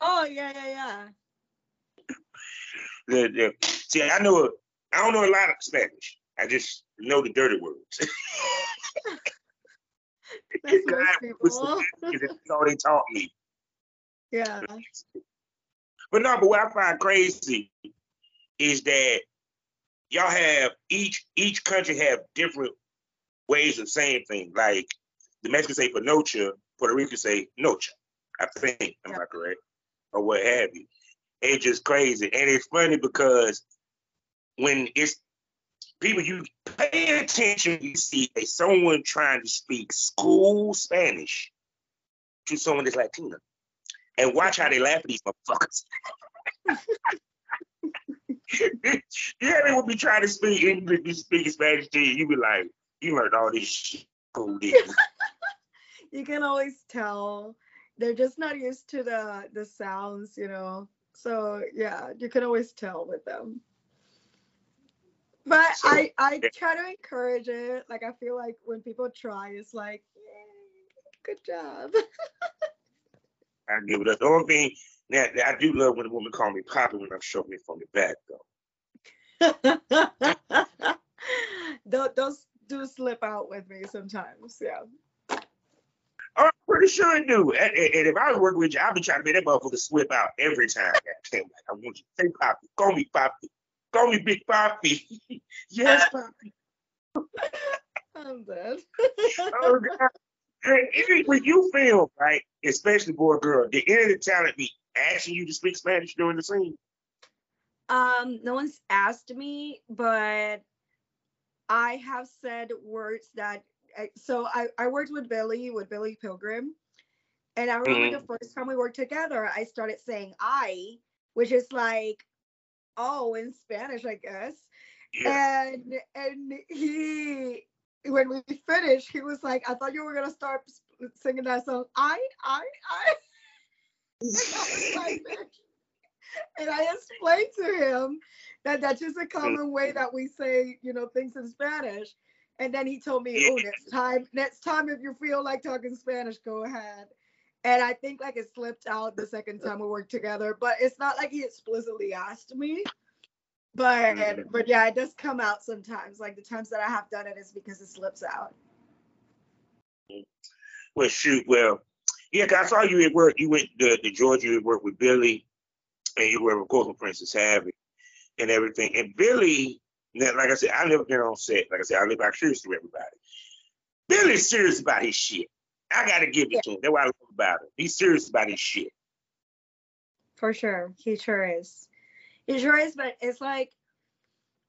oh yeah, yeah, yeah. The, the, see, I know, I don't know a lot of Spanish. I just know the dirty words. That's most people. That's all they taught me. Yeah. But no, but what I find crazy is that y'all have each each country have different ways of saying things. Like the Mexicans say panocha, Puerto Rican say noche. I think, am I correct? Or what have you. It's just crazy. And it's funny because when it's people you pay attention, you see a someone trying to speak school Spanish to someone that's Latina. And watch how they laugh at these motherfuckers. yeah, they would be trying to speak English, be speaking Spanish to you. You be like, you learned all this shit. you can always tell they're just not used to the the sounds, you know. So yeah, you can always tell with them. But so, I I try to encourage it. Like I feel like when people try, it's like, good job. I give it up. The only thing that, I do love when a woman call me Poppy when I'm showing me from the back though. those do slip out with me sometimes. Yeah. Pretty sure I do. And, and, if I was working with you, I'd be trying to make that motherfucker slip out every time. I want you to say Poppy. Call me Poppy. Call me Big Poppy. yes, Poppy. I'm dead. oh, God. And when you film, right, especially boy girl, did any of the talent be asking you to speak Spanish during the scene? Um, no one's asked me, but I have said words that so I, I worked with Billy with Billy Pilgrim. And I remember mm-hmm. the first time we worked together, I started saying I, which is like oh in Spanish, I guess. Yeah. And and he when we finished, he was like, I thought you were gonna start singing that song. I, I, I. and I explained to him that that's just a common way that we say, you know, things in Spanish. And then he told me, oh, next time, next time, if you feel like talking Spanish, go ahead. And I think like it slipped out the second time we worked together, but it's not like he explicitly asked me. But mm-hmm. but yeah, it does come out sometimes. Like the times that I have done it is because it slips out. Well, shoot, well, yeah, I saw you at work. You went to, to Georgia, you worked with Billy, and you were, of course, with Princess Harry and everything. And Billy, like I said, I never been on set. Like I said, I live serious to everybody. Billy's serious about his shit. I gotta give it yeah. to him. That's what I love about him. He's serious about his shit. For sure. He sure is. He sure is, but it's like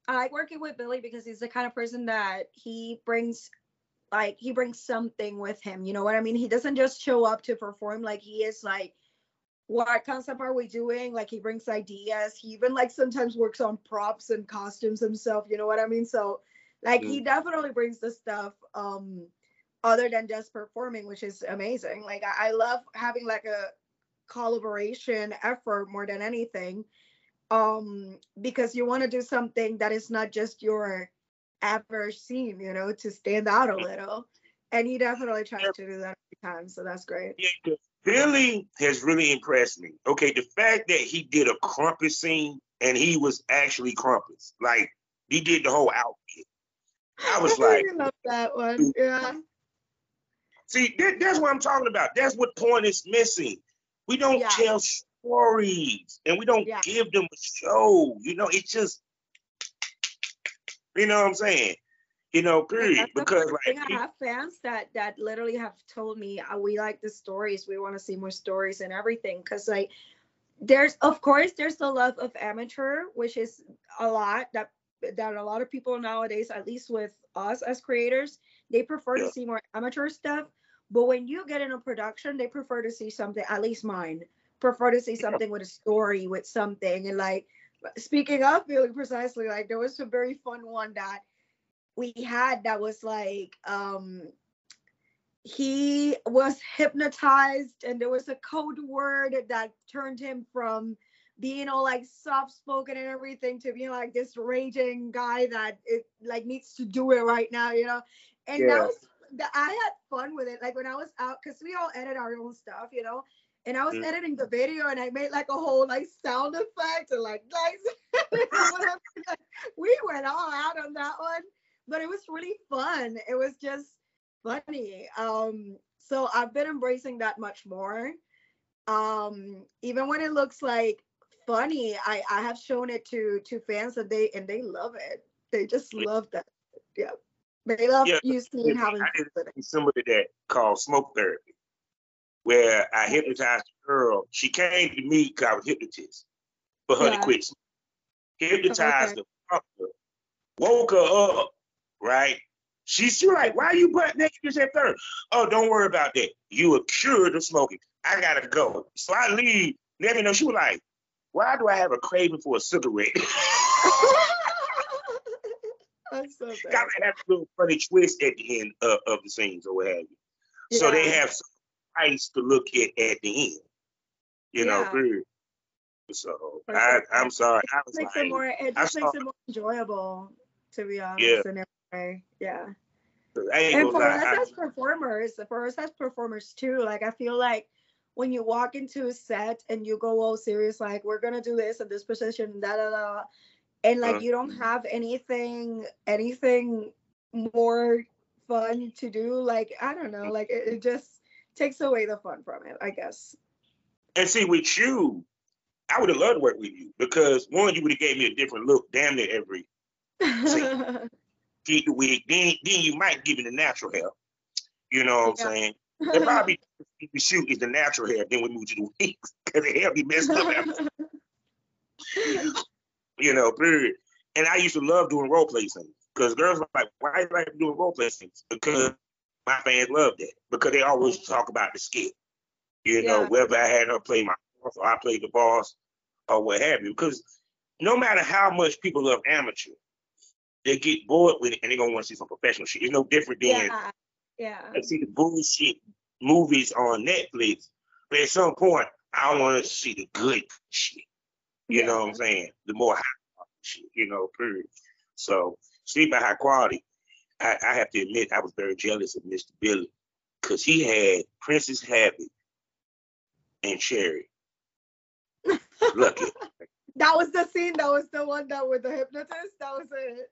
I like working with Billy because he's the kind of person that he brings like he brings something with him. You know what I mean? He doesn't just show up to perform like he is like what concept are we doing? Like he brings ideas. He even like sometimes works on props and costumes himself. You know what I mean? So like mm. he definitely brings the stuff um other than just performing, which is amazing. Like I, I love having like a collaboration effort more than anything um because you want to do something that is not just your average scene you know to stand out a little and he definitely tries to do that every time so that's great yeah, billy has really impressed me okay the fact that he did a Krampus scene and he was actually Krampus like he did the whole outfit i was I like love that one yeah see that, that's what i'm talking about that's what point is missing we don't yeah. tell stories and we don't yeah. give them a show. You know, it's just, you know what I'm saying? You know, period. Because like I have fans that that literally have told me uh, we like the stories. We want to see more stories and everything. Cause like there's of course there's the love of amateur, which is a lot that that a lot of people nowadays, at least with us as creators, they prefer yeah. to see more amateur stuff. But when you get in a production, they prefer to see something, at least mine, prefer to see something with a story with something and like speaking of feeling precisely like there was a very fun one that we had that was like um he was hypnotized and there was a code word that turned him from being all like soft spoken and everything to being like this raging guy that it like needs to do it right now you know and yeah. that was I had fun with it like when I was out because we all edit our own stuff you know and I was Mm. editing the video and I made like a whole like sound effect and like nice. we went all out on that one, but it was really fun. It was just funny. Um, so I've been embracing that much more. Um, even when it looks like funny, I I have shown it to to fans and they and they love it. They just love that. Yeah, they love Yeah, you seeing how I did with it. something similar to that called smoke therapy, where I hypnotized a girl. She came to me because I was hypnotist for her Yeah. to quit. Hypnotized Okay. her, woke her up, right? She's she like, why are you butt naked? You said third. Oh, don't worry about that. You are cured of smoking. I gotta go. So I leave. Never know. She was like, why do I have a craving for a cigarette? That's so Got bad. to have a little funny twist at the end of, of the scenes or what have you. So they have some ice to look at at the end. You know, period. So I. I'm sorry. I was makes like, it more it just makes it more enjoyable to be honest Yeah. every way yeah. And for us I- as performers for us as performers too like i feel like when you walk into a set and you go all serious like we're gonna do this at this position da da da and like Uh. you don't have anything anything more fun to do like i don't know like it, it just takes away the fun from it i guess. And see, with you, I would have loved to work with you because one, you would have gave me a different look, damn near every keep the wig. Then, then you might give me the natural hair. You know what I'm saying? It probably we shoot is the natural hair. Then we move to the wigs because the hair be messed up. after you know, period. And I used to love doing role play scenes because girls were like, why do you like doing role play scenes? Because my fans loved it because they always talk about the skit. You know, Yeah. whether I had her play my boss or I played the boss or what have you. Because no matter how much people love amateur, they get bored with it and they're gonna want to see some professional shit. It's no different than yeah yeah I see the bullshit movies on Netflix, but at some point I want to see the good shit. You know what I'm saying? The more high quality shit, you know, period. So speak about high quality. I, I have to admit I was very jealous of Mr. Billy because he had Princess Habit and Cherry. Lucky. That was the scene. That was the one that with the hypnotist. That was it.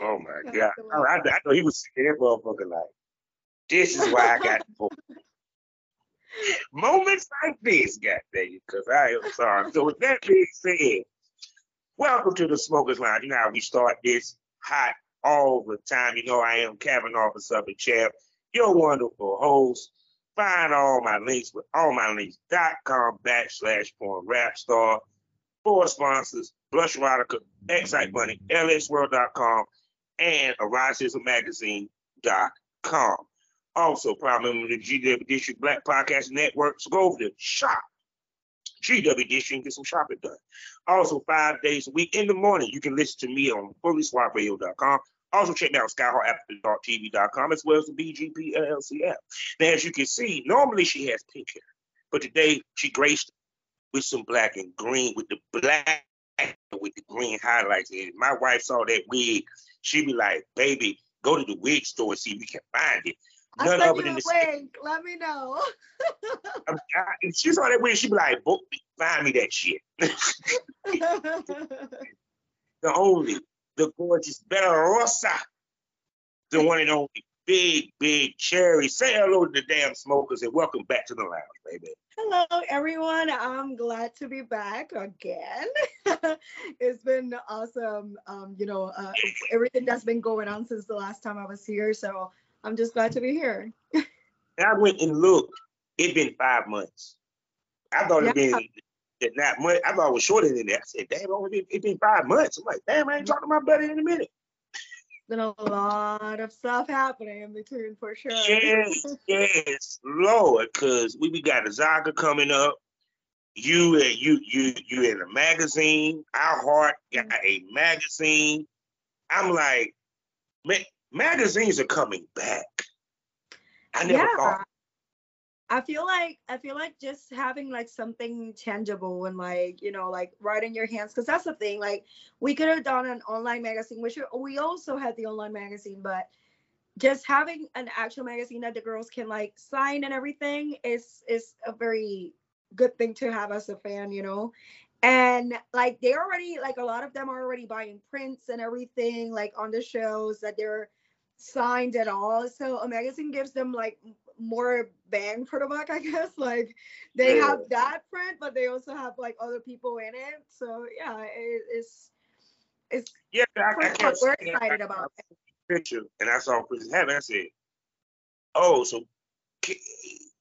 Oh my God. I, I, know he was sitting there motherfucker like, this is why I got Moments like this, goddamn it, because I am sorry. So with that being said, welcome to the Smokers Lounge. You know how we start this hot all the time. You know I am Kavanaugh for Southern Champ, your wonderful host. Find all my links with all my links.com backslash porn rap star. Sponsors, Blush Erotica, Excite Money, LSSwirl.com, and EroticismMagazine.com. Also, proud member of the GW District Black Podcast Network. So go over to shop. GW District and get some shopping done. Also, five days a week in the morning, you can listen to me on fullyswapradio.com. Also, check out skyhawk.tv.com as well as the BGP LLC app. Now, as you can see, normally she has pink hair, but today she graced with some black and green with the black with the green highlights. And my wife saw that wig, she be like, baby, go to the wig store and see if we can find it. None other than the wink. Let me know. I, I, if she saw that wig, she be like, "Book me, find me that shit. the only, the gorgeous Bella Rosa, the one and only big, big cherry. Say hello to the damn smokers and welcome back to the lounge, baby. Hello, everyone. I'm glad to be back again. it's been awesome. Um, you know, uh, everything that's been going on since the last time I was here. So I'm just glad to be here. And I went and looked. It's been five months. I thought it'd Yeah. been that not much. I thought it was shorter than that. I said, damn, only been, it's been five months. I'm like, damn, I ain't talking to my buddy in a minute. Been a lot of stuff happening in between for sure. Yes, yes, Lord, because we, we got a Zaga coming up. You and you you you in a magazine. iHeart got mm-hmm. a magazine. I'm like, ma- magazines are coming back. I never yeah. thought. I feel like I feel like just having like something tangible and like you know like right in your hands because that's the thing like we could have done an online magazine which we also had the online magazine but just having an actual magazine that the girls can like sign and everything is is a very good thing to have as a fan, you know. And like they already like a lot of them are already buying prints and everything like on the shows that they're signed at all. So a magazine gives them like more bang for the buck, I guess. Like they have that print, but they also have like other people in it. So yeah, it, it's it's yeah. I, I we're excited I, about it. Picture and I saw Chris having. I said, "Oh, so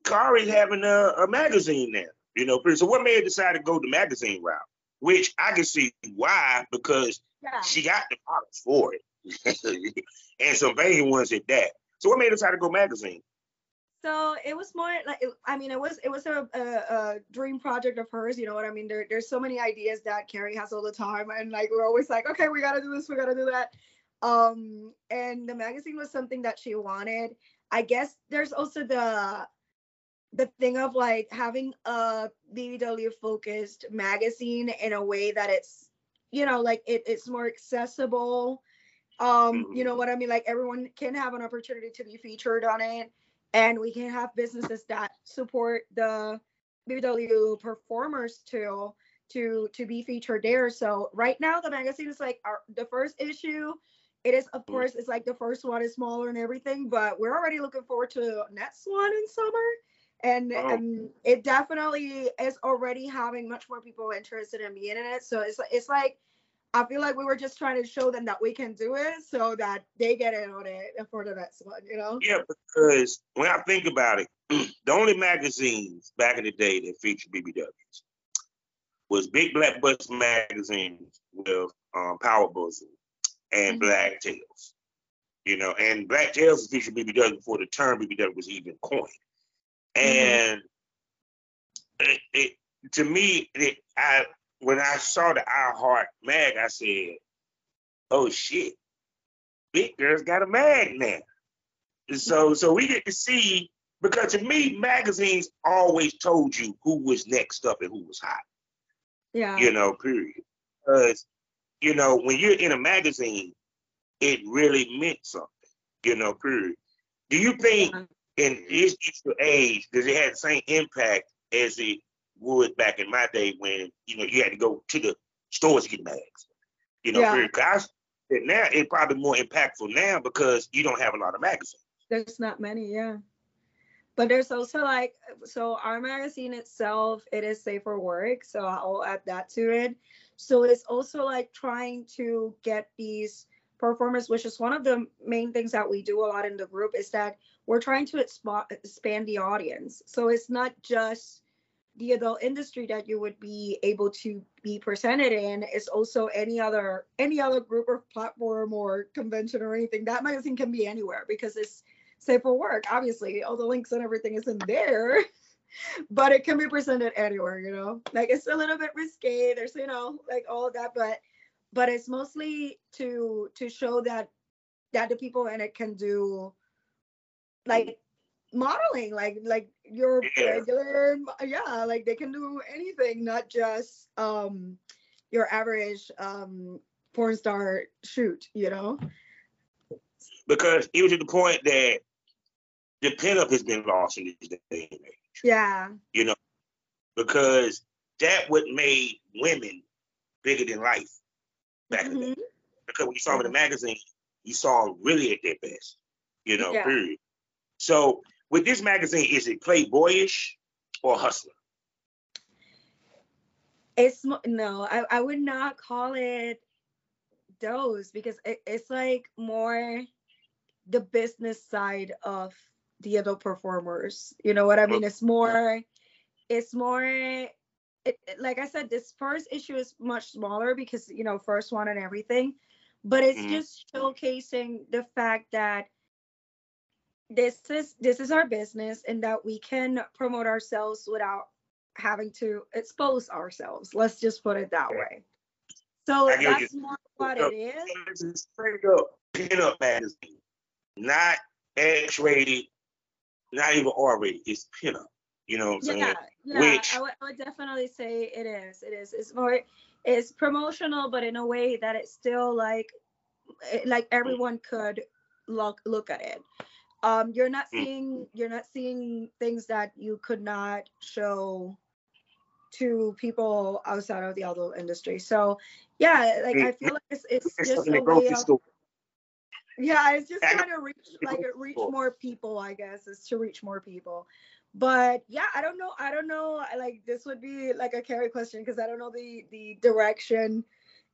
Kari's having a, a magazine now." You know, so what made her decide to go the magazine route? Which I can see why, because yeah. she got the products for it, and some banging ones at that. So what made her decide to go magazine? So it was more like I mean it was it was a, a, a, dream project of hers. You know what I mean? There, there's so many ideas that carrie has all the time, and like we're always like, okay, we gotta do this, we gotta do that. Um, and the magazine was something that she wanted. I guess there's also the the thing of like having a BBW focused magazine in a way that it's you know like it, it's more accessible um you know mm-hmm. what i mean like everyone can have an opportunity to be featured on it and we can have businesses that support the BBW performers too to to be featured there so right now the magazine is like our the first issue it is of course it's like the first one is smaller and everything but we're already looking forward to next one in summer and oh. um, it definitely is already having much more people interested in being in it. So it's it's like I feel like we were just trying to show them that we can do it, so that they get in on it for the next one. You know? Yeah, because when I think about it, the only magazines back in the day that featured BBWs was Big Black Bus magazines with um, Power Bosom and mm-hmm. Black Tails. You know, and Black Tails featured BBW before the term BBW was even coined. Mm-hmm. And mm-hmm. it, it, to me, it, I when I saw the I Heart mag, I said, "Oh shit, Big Girl's got a mag now." So mm-hmm. so we get to see because to me, magazines always told you who was next up and who was hot. Yeah. You know, period. Because you know when you're in a magazine, it really meant something. You know, period. Do you think in this age, does it have the same impact as it would back in my day when you know you had to go to the stores to get bags? You know, yeah. because now it's probably more impactful now because you don't have a lot of magazines. There's not many, yeah. But there's also like so our magazine itself, it is safe for work, so I'll add that to it. So it's also like trying to get these performers, which is one of the main things that we do a lot in the group, is that we're trying to expand the audience. So it's not just the adult industry that you would be able to be presented in is also any other any other group or platform or convention or anything. That magazine can be anywhere because it's safe for work obviously. All the links and everything is in there but it can be presented anywhere you know? Like it's a little bit risque there's you know like all of that but but it's mostly to to show that that the people in it can do like modeling like like your yeah. regular yeah like they can do anything not just um your average um porn star shoot you know because even to the point that the pinup has been lost in this day and age yeah you know because that what made women bigger than life back mm-hmm. in the day. Mm-hmm. Because when you saw them in the magazine, you saw them really at their best, you know, yeah. period. So with this magazine, is it playboyish or hustler? It's no, I, I would not call it those because it, it's like more the business side of the adult performers. You know what I mean? It's more, it's more it, like I said, this first issue is much smaller because you know first one and everything, but it's mm. just showcasing the fact that this is this is our business and that we can promote ourselves without having to expose ourselves. Let's just put it that way. So that's more what it is. It's straight up pinup magazine, not X-rated, not even R-rated. It's pinup. You know what I'm yeah, saying? Yeah, Which, I, would, I would definitely say it is. It is. It's more, it's promotional, but in a way that it's still like, like everyone could look look at it. Um, you're not mm. seeing you're not seeing things that you could not show to people outside of the adult industry. So yeah, like I feel like it's it's just a way of, yeah, it's just trying to reach like reach more people, I guess, is to reach more people. But yeah, I don't know. I don't know. Like this would be like a carry question because I don't know the the direction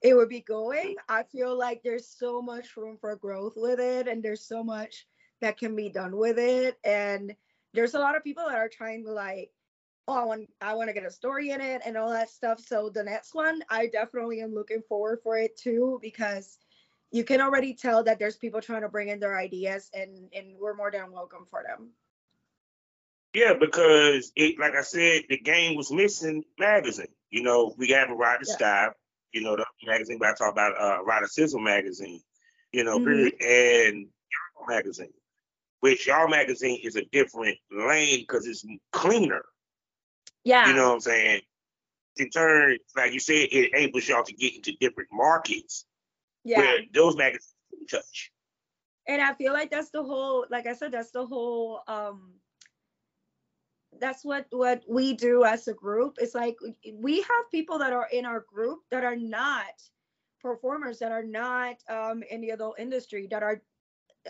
it would be going. I feel like there's so much room for growth with it, and there's so much that can be done with it. And there's a lot of people that are trying to like oh, I want I want to get a story in it and all that stuff. So the next one, I definitely am looking forward for it too because you can already tell that there's people trying to bring in their ideas and and we're more than welcome for them. Yeah, because it like I said, the game was missing magazine. You know, we have a Rider yeah. Sky, you know, the magazine, but I talk about uh Rider Sizzle magazine, you know, mm-hmm. and magazine, which y'all magazine is a different lane because it's cleaner yeah. You know what I'm saying? In turn, like you said, it enables y'all to get into different markets yeah. where those magazines touch. And I feel like that's the whole, like I said, that's the whole um that's what what we do as a group. It's like we have people that are in our group that are not performers that are not um, in the adult industry that are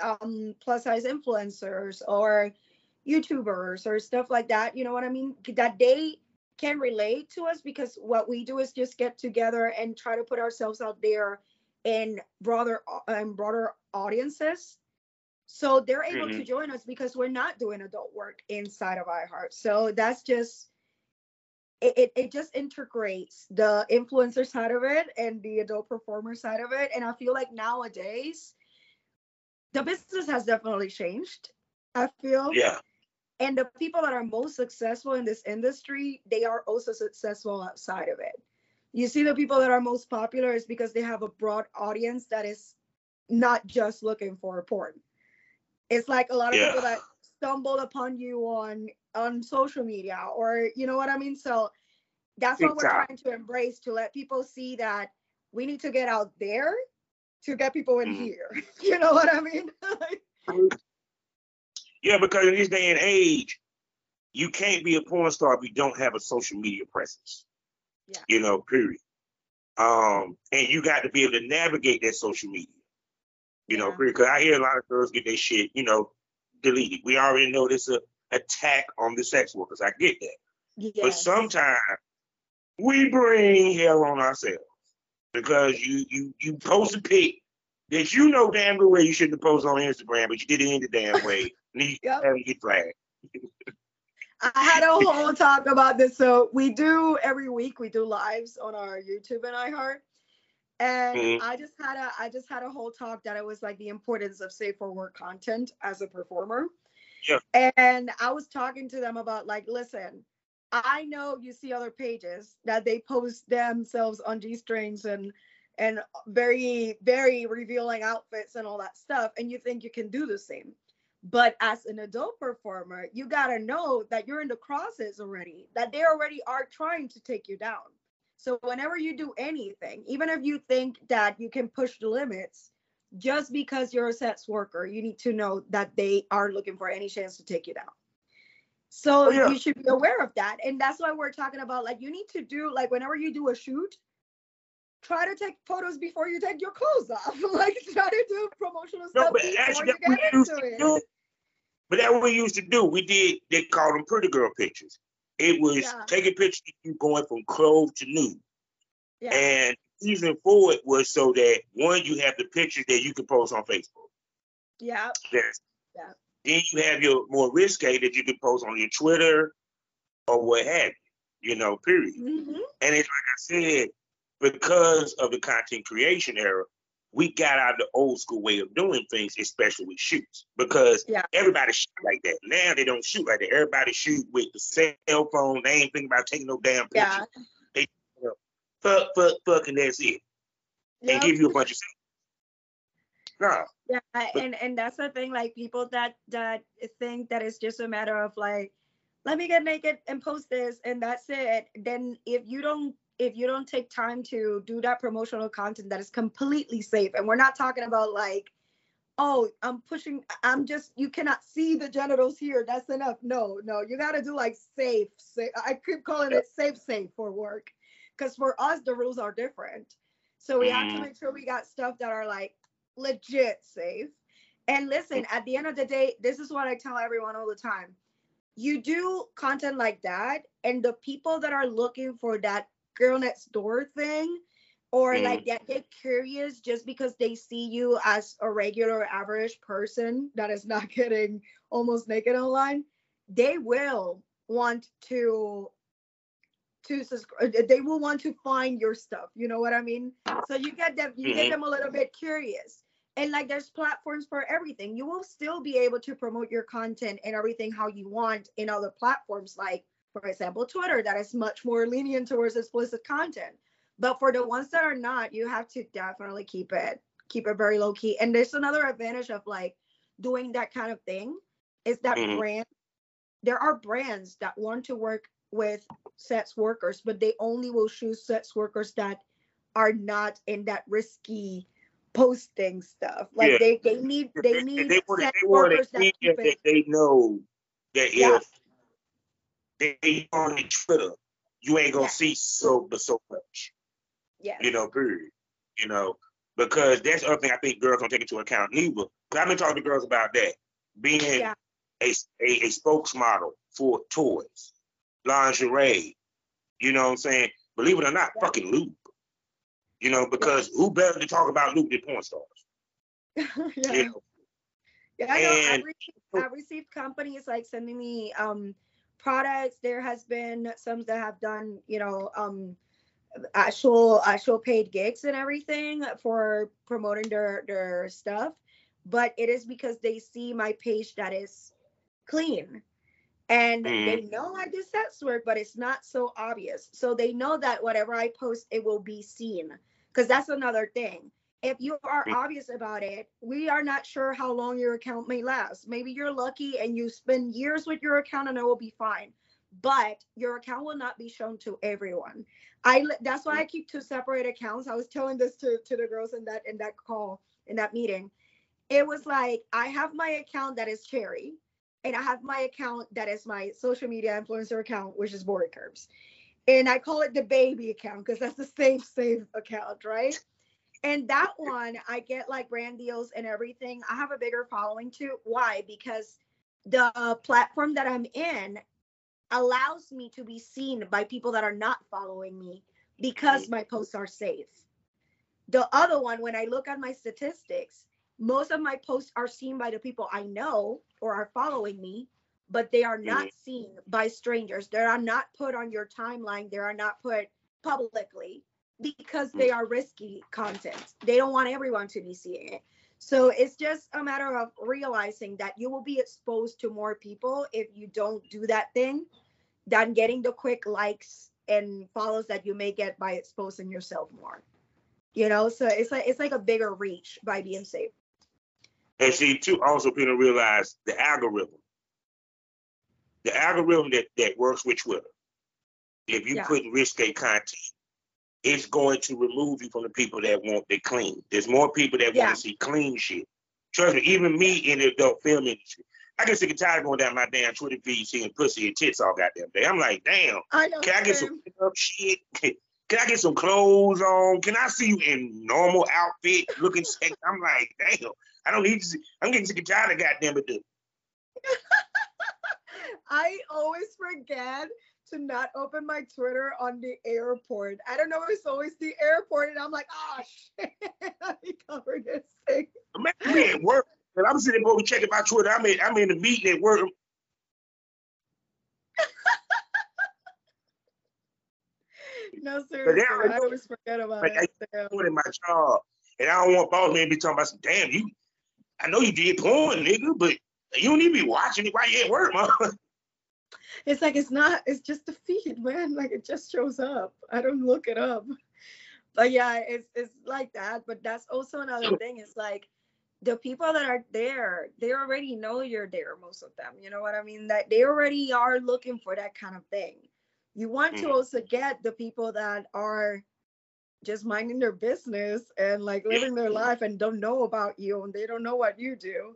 um, plus size influencers or YouTubers or stuff like that. You know what I mean? That they can relate to us because what we do is just get together and try to put ourselves out there in broader and um, broader audiences. So they're able mm-hmm. to join us because we're not doing adult work inside of iHeart. So that's just it, it, it just integrates the influencer side of it and the adult performer side of it. And I feel like nowadays the business has definitely changed. I feel. Yeah and the people that are most successful in this industry they are also successful outside of it you see the people that are most popular is because they have a broad audience that is not just looking for porn it's like a lot of yeah. people that stumbled upon you on on social media or you know what i mean so that's what we're trying to embrace to let people see that we need to get out there to get people in mm-hmm. here you know what i mean Yeah, because in this day and age, you can't be a porn star if you don't have a social media presence. Yeah. You know, period. Um, and you got to be able to navigate that social media. You yeah. know, because I hear a lot of girls get their shit, you know, deleted. We already know this a attack on the sex workers. I get that. Yes. But sometimes we bring hell on ourselves because you you you post a pic that you know damn good way you shouldn't have posted on Instagram, but you did it in the damn way. Need yep. get flagged. I had a whole talk about this. So we do every week we do lives on our YouTube and iHeart. And mm-hmm. I just had a I just had a whole talk that it was like the importance of safe for work content as a performer. Yeah. And I was talking to them about like, listen, I know you see other pages that they post themselves on G strings and and very very revealing outfits and all that stuff and you think you can do the same but as an adult performer, you got to know that you're in the crosses already, that they already are trying to take you down. So whenever you do anything, even if you think that you can push the limits, just because you're a sex worker, you need to know that they are looking for any chance to take you down. So oh, yeah. you should be aware of that. And that's why we're talking about like you need to do like whenever you do a shoot, try to take photos before you take your clothes off. like try to do promotional no, stuff before you get into it. But that's what we used to do. We did, they called them pretty girl pictures. It was yeah. taking pictures of you going from clothes to nude. Yeah. And reason for it was so that one, you have the pictures that you can post on Facebook. Yeah. Yes. Yeah. Then you have your more risque that you can post on your Twitter or what have you, you know, period. Mm-hmm. And it's like I said, because of the content creation era, we got out of the old school way of doing things, especially with shoots, because yeah. everybody shoot like that. Now they don't shoot like that. Everybody shoot with the cell phone. They ain't thinking about taking no damn picture. Yeah. They you know, fuck, fuck, fuck, and that's it. Yep. And give you a bunch of Yeah, and and that's the thing. Like people that that think that it's just a matter of like, let me get naked and post this, and that's it. Then if you don't if you don't take time to do that promotional content that is completely safe and we're not talking about like oh, I'm pushing, I'm just, you cannot see the genitals here. That's enough. No, no, you got to do like safe. safe. I keep calling it safe, safe for work. Because for us, the rules are different. So we have to Mhm. make sure we got stuff that are like legit safe. And listen, at the end of the day, this is what I tell everyone all the time. You do content like that, and the people that are looking for that girl next door thing, or like that get curious just because they see you as a regular average person that is not getting almost naked online, they will want to to subscribe they will want to find your stuff you know what i mean so you get them you get Mhm. them a little bit curious and like there's platforms for everything. You will still be able to promote your content and everything how you want in other platforms like for example twitter that is much more lenient towards explicit content. But for the ones that are not you have to definitely keep it keep it very low key and there's another advantage of like doing that kind of thing is that Mhm. brand there are brands that want to work with sex workers but they only will choose sex workers that are not in that risky posting stuff like Yeah. they they need they need they they want workers to that keep that it they know that Yeah. if they on their Twitter, you ain't gonna Yeah. see so but so much. Yeah. You know, period. You know, because that's the other thing I think girls don't take into account neither. 'Cause I've been talking to girls about that. Being Yeah. a, a a spokesmodel for toys, lingerie. You know what I'm saying? Believe it or not, fucking lube. You know, because who better to talk about Luke than porn stars? yeah. You know? Yeah, I know. I've And- received, I've received companies like sending me um products. There has been some that have done, you know, um actual actual paid gigs and everything for promoting their their stuff. But it is because they see my page that is clean. And they know I do sex work, but it's not so obvious. So they know that whatever I post, it will be seen. Because that's another thing if you are obvious about it, we are not sure how long your account may last. Maybe you're lucky and you spend years with your account and it will be fine. But your account will not be shown to everyone. I that's why I keep two separate accounts. I was telling this to, to the girls in that in that call in that meeting. It was like I have my account that is cherry, and I have my account that is my social media influencer account, which is Board Curves. And I call it the baby account because that's the safe, safe account, right? And that one, I get like brand deals and everything. I have a bigger following too. Why? Because the platform that I'm in allows me to be seen by people that are not following me because my posts are safe. The other one, when I look at my statistics, most of my posts are seen by the people I know or are following me, but they are not mm-hmm. seen by strangers. They are not put on your timeline. They are not put publicly because they are risky content. They don't want everyone to be seeing it. So it's just a matter of realizing that you will be exposed to more people if you don't do that thing than getting the quick likes and follows that you may get by exposing yourself more. You know, so it's like it's like a bigger reach by being safe. And she too, also people realize the algorithm. The algorithm that, that works with Twitter. If you Yeah. put risque content, it's going to remove you from the people that want the clean. There's more people that Yeah. want to see clean shit. Trust me, even me in the adult film industry, I get sick and tired of going down my damn Twitter feed seeing pussy and tits all goddamn day. I'm like, damn, I know. can I get Sam. some up shit? Can I get some clothes on? Can I see you in normal outfit looking sexy? I'm like, damn, I don't need to see. I'm getting sick and tired of goddamn it. I always forget to not open my Twitter on the airport. I don't know, it's always the airport, and I'm like, oh shit, let me cover this thing. Me at work. And I'm sitting there checking my Twitter. I'm in, I'm in the meeting at work. No, seriously, already I always forget about Like, it. I'm doing my job. And I don't want boss man to be talking about some damn you. I know you did porn, nigga, but you don't need to be watching it while you at work, man. It's like it's not. It's just the feed, man. Like it just shows up. I don't look it up. But yeah, it's it's like that. But that's also another thing. It's like the people that are there, they already know you're there. Most of them, you know what I mean. That they already are looking for that kind of thing. You want to Mhm. also get the people that are just minding their business and like living their life and don't know about you and they don't know what you do.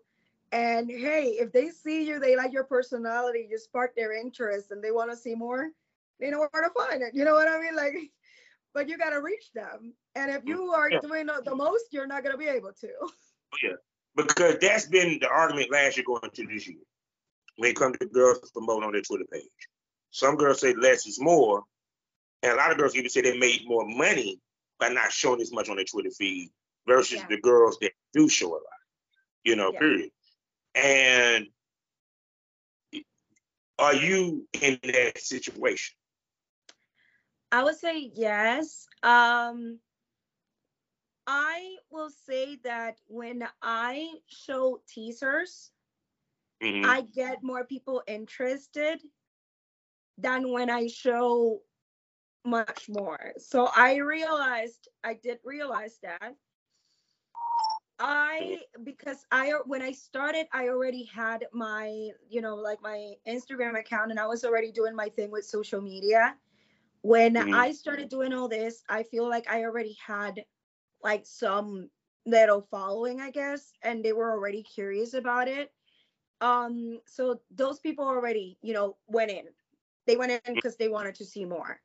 And hey, if they see you, they like your personality, you spark their interest and they want to see more, they know where to find it. You know what I mean? Like, but you got to reach them. And if you are yeah. doing the most, you're not going to be able to. Oh, yeah, because that's been the argument last year going into this year when it comes to girls promoting on their Twitter page. Some girls say less is more, and a lot of girls even say they made more money by not showing as much on their Twitter feed versus yeah. the girls that do show a lot. You know, yeah. period. And are you in that situation? I would say yes. Um, I will say that when I show teasers, mm-hmm. I get more people interested than when I show much more. So I realized, I did realize that. I because I when I started, I already had my, you know, like my Instagram account and I was already doing my thing with social media. When mm-hmm. I started doing all this, I feel like I already had like some little following, I guess, and they were already curious about it. Um, so those people already, you know, went in. They went in because they wanted to see more.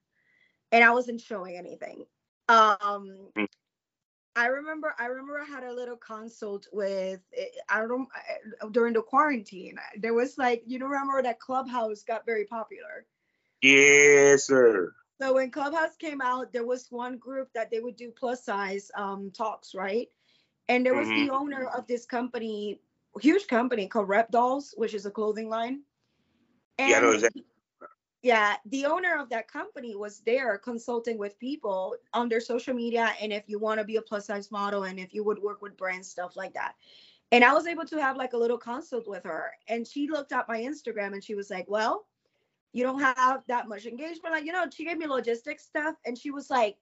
And I wasn't showing anything. Um mm. I remember I remember I had a little consult with eh, I don't know eh, during the quarantine. There was like you know remember that Clubhouse got very popular. Yes, sir. So when Clubhouse came out, there was one group that they would do plus size um, talks, right? And there was mm-hmm. the owner of this company, huge company called Rebdolls, which is a clothing line. And yeah, no, exactly. Yeah, the owner of that company was there consulting with people on their social media, and if you want to be a plus size model, and if you would work with brands, stuff like that. And I was able to have like a little consult with her, and she looked at my Instagram and she was like, "Well, you don't have that much engagement. Like, you know, she gave me logistics stuff and she was like,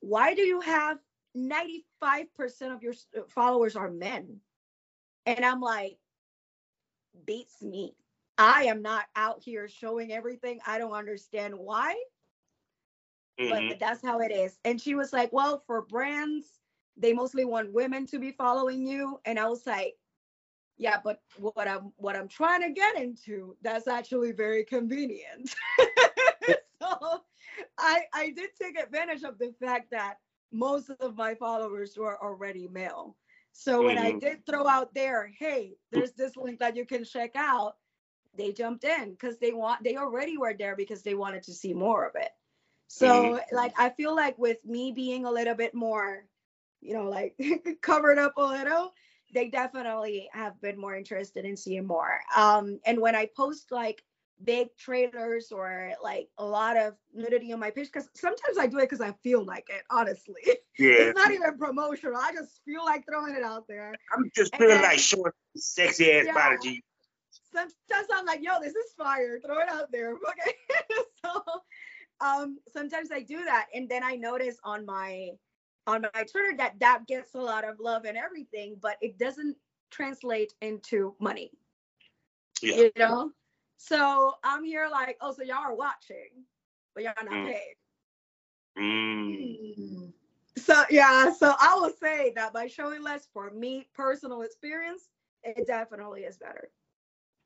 why do you have 95% of your followers are men? And I'm like, beats me. I am not out here showing everything. I don't understand why. Mm-hmm. But that's how it is. And she was like, well, for brands, they mostly want women to be following you. And I was like, yeah but what i'm what i'm trying to get into that's actually very convenient so i i did take advantage of the fact that most of my followers were already male so when mm-hmm. i did throw out there hey there's this link that you can check out they jumped in because they want they already were there because they wanted to see more of it so mm-hmm. like i feel like with me being a little bit more you know like covered up a little they definitely have been more interested in seeing more. Um, and when I post like big trailers or like a lot of nudity on my page, because sometimes I do it because I feel like it, honestly. Yeah. it's not even promotional. I just feel like throwing it out there. I'm just feeling then, like showing sexy ass yeah, body. Sometimes I'm like, yo, this is fire. Throw it out there. Okay. so um sometimes I do that. And then I notice on my on my Twitter that that gets a lot of love and everything, but it doesn't translate into money. Yeah. You know? So I'm here like, oh, so y'all are watching, but y'all not mm. paid. Mm. So yeah, so I will say that by showing less for me, personal experience, it definitely is better.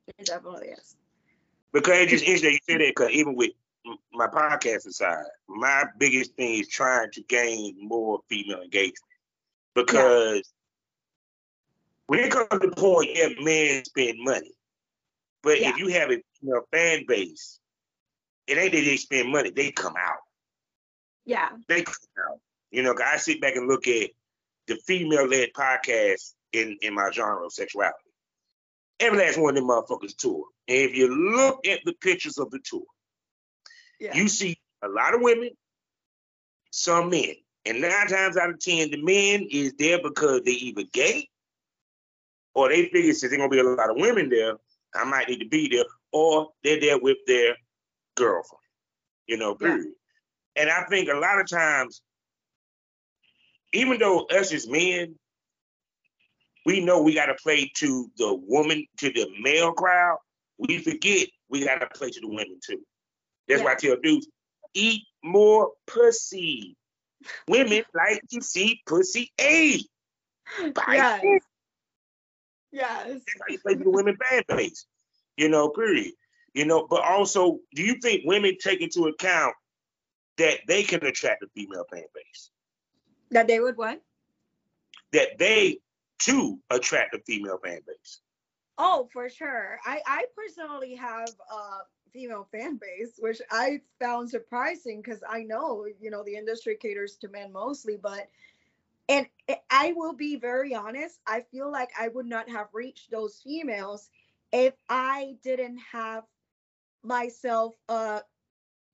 It definitely is. Because it's just interesting you say that because even with my podcast aside, my biggest thing is trying to gain more female engagement because yeah. when it comes to the point, yeah, men spend money, but yeah. if you have a you know, fan base, it ain't that they spend money; they come out. Yeah, they come out. You know, I sit back and look at the female-led podcast in in my genre of sexuality. Every last one of them motherfuckers tour. And if you look at the pictures of the tour, yeah. You see a lot of women, some men. And nine times out of ten, the men is there because they either gay or they figure since there's gonna be a lot of women there, I might need to be there, or they're there with their girlfriend, you know, period. Yeah. And I think a lot of times, even though us as men, we know we gotta play to the woman, to the male crowd, we forget we gotta play to the women too. That's yeah. why I tell dudes, eat more pussy. Women like to see pussy A. Yes. Yes. That's how you play to the women fan base. You know, period. You know, but also, do you think women take into account that they can attract a female fan base? That they would what? That they too attract a female fan base. Oh, for sure. I I personally have a female fan base, which I found surprising because I know you know the industry caters to men mostly, but and I will be very honest. I feel like I would not have reached those females if I didn't have myself a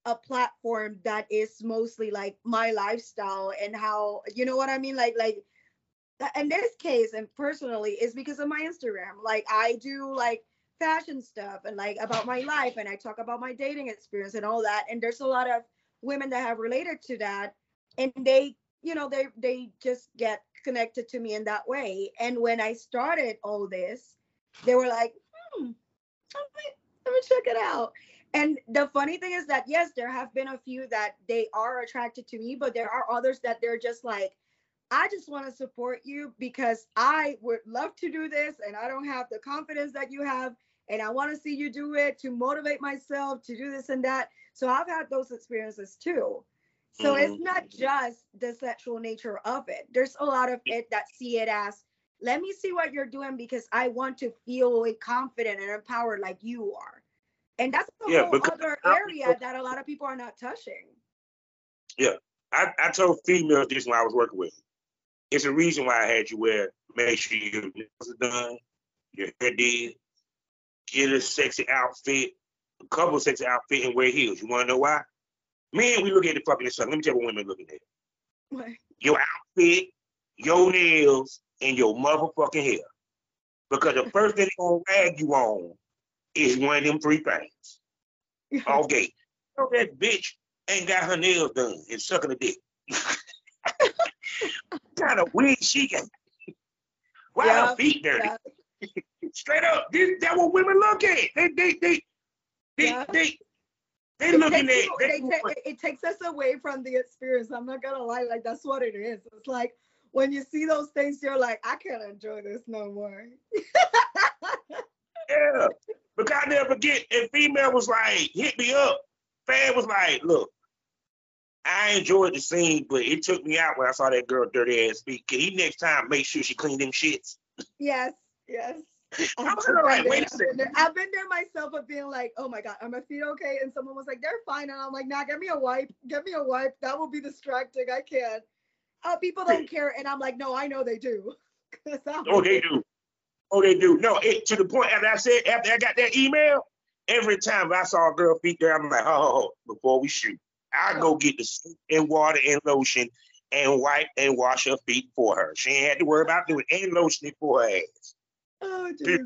a platform that is mostly like my lifestyle and how you know what I mean like like in this case and personally is because of my Instagram. Like I do like fashion stuff and like about my life and I talk about my dating experience and all that and there's a lot of women that have related to that and they you know they they just get connected to me in that way. And when I started all this they were like hmm let me check it out. And the funny thing is that yes there have been a few that they are attracted to me but there are others that they're just like i just want to support you because i would love to do this and i don't have the confidence that you have and i want to see you do it to motivate myself to do this and that so i've had those experiences too so mm-hmm. it's not just the sexual nature of it there's a lot of it that see it as let me see what you're doing because i want to feel confident and empowered like you are and that's a yeah, whole other area that a lot of people are not touching. Yeah. I, I told females this when I was working with them. It's a reason why I had you wear, make sure your nails are done, your hair did, get a sexy outfit, a couple sexy outfit and wear heels. You wanna know why? Man, we look at the fucking sun. Let me tell you what women looking at. What? Your outfit, your nails, and your motherfucking hair. Because the first thing they're gonna rag you on is one of them three things. okay. So that bitch ain't got her nails done and sucking a dick. Kind of weird she got. Why yeah, her feet dirty? Yeah. Straight up, this that what women look at. They they they they yeah. they, they it looking at. You, they, it, it takes us away from the experience. I'm not gonna lie, like that's what it is. It's like when you see those things, you're like, I can't enjoy this no more. yeah. Because I never forget, and female was like, hit me up. Fan was like, look, I enjoyed the scene, but it took me out when I saw that girl dirty ass feet. Can he next time make sure she clean them shits? Yes, yes. I was like, wait a second. I've been there myself of being like, oh my God, are my feet okay? And someone was like, they're fine. And I'm like, nah, get me a wipe. Get me a wipe. That will be distracting. I can't. Uh, people don't care. And I'm like, no, I know they do. oh, they do. Oh, they do. No, it, to the point after I said after I got that email, every time I saw a girl feet there, I'm like, oh, before we shoot, I go get the soap and water and lotion and wipe and wash her feet for her. She ain't had to worry about doing any lotion for her ass. Oh, jeez.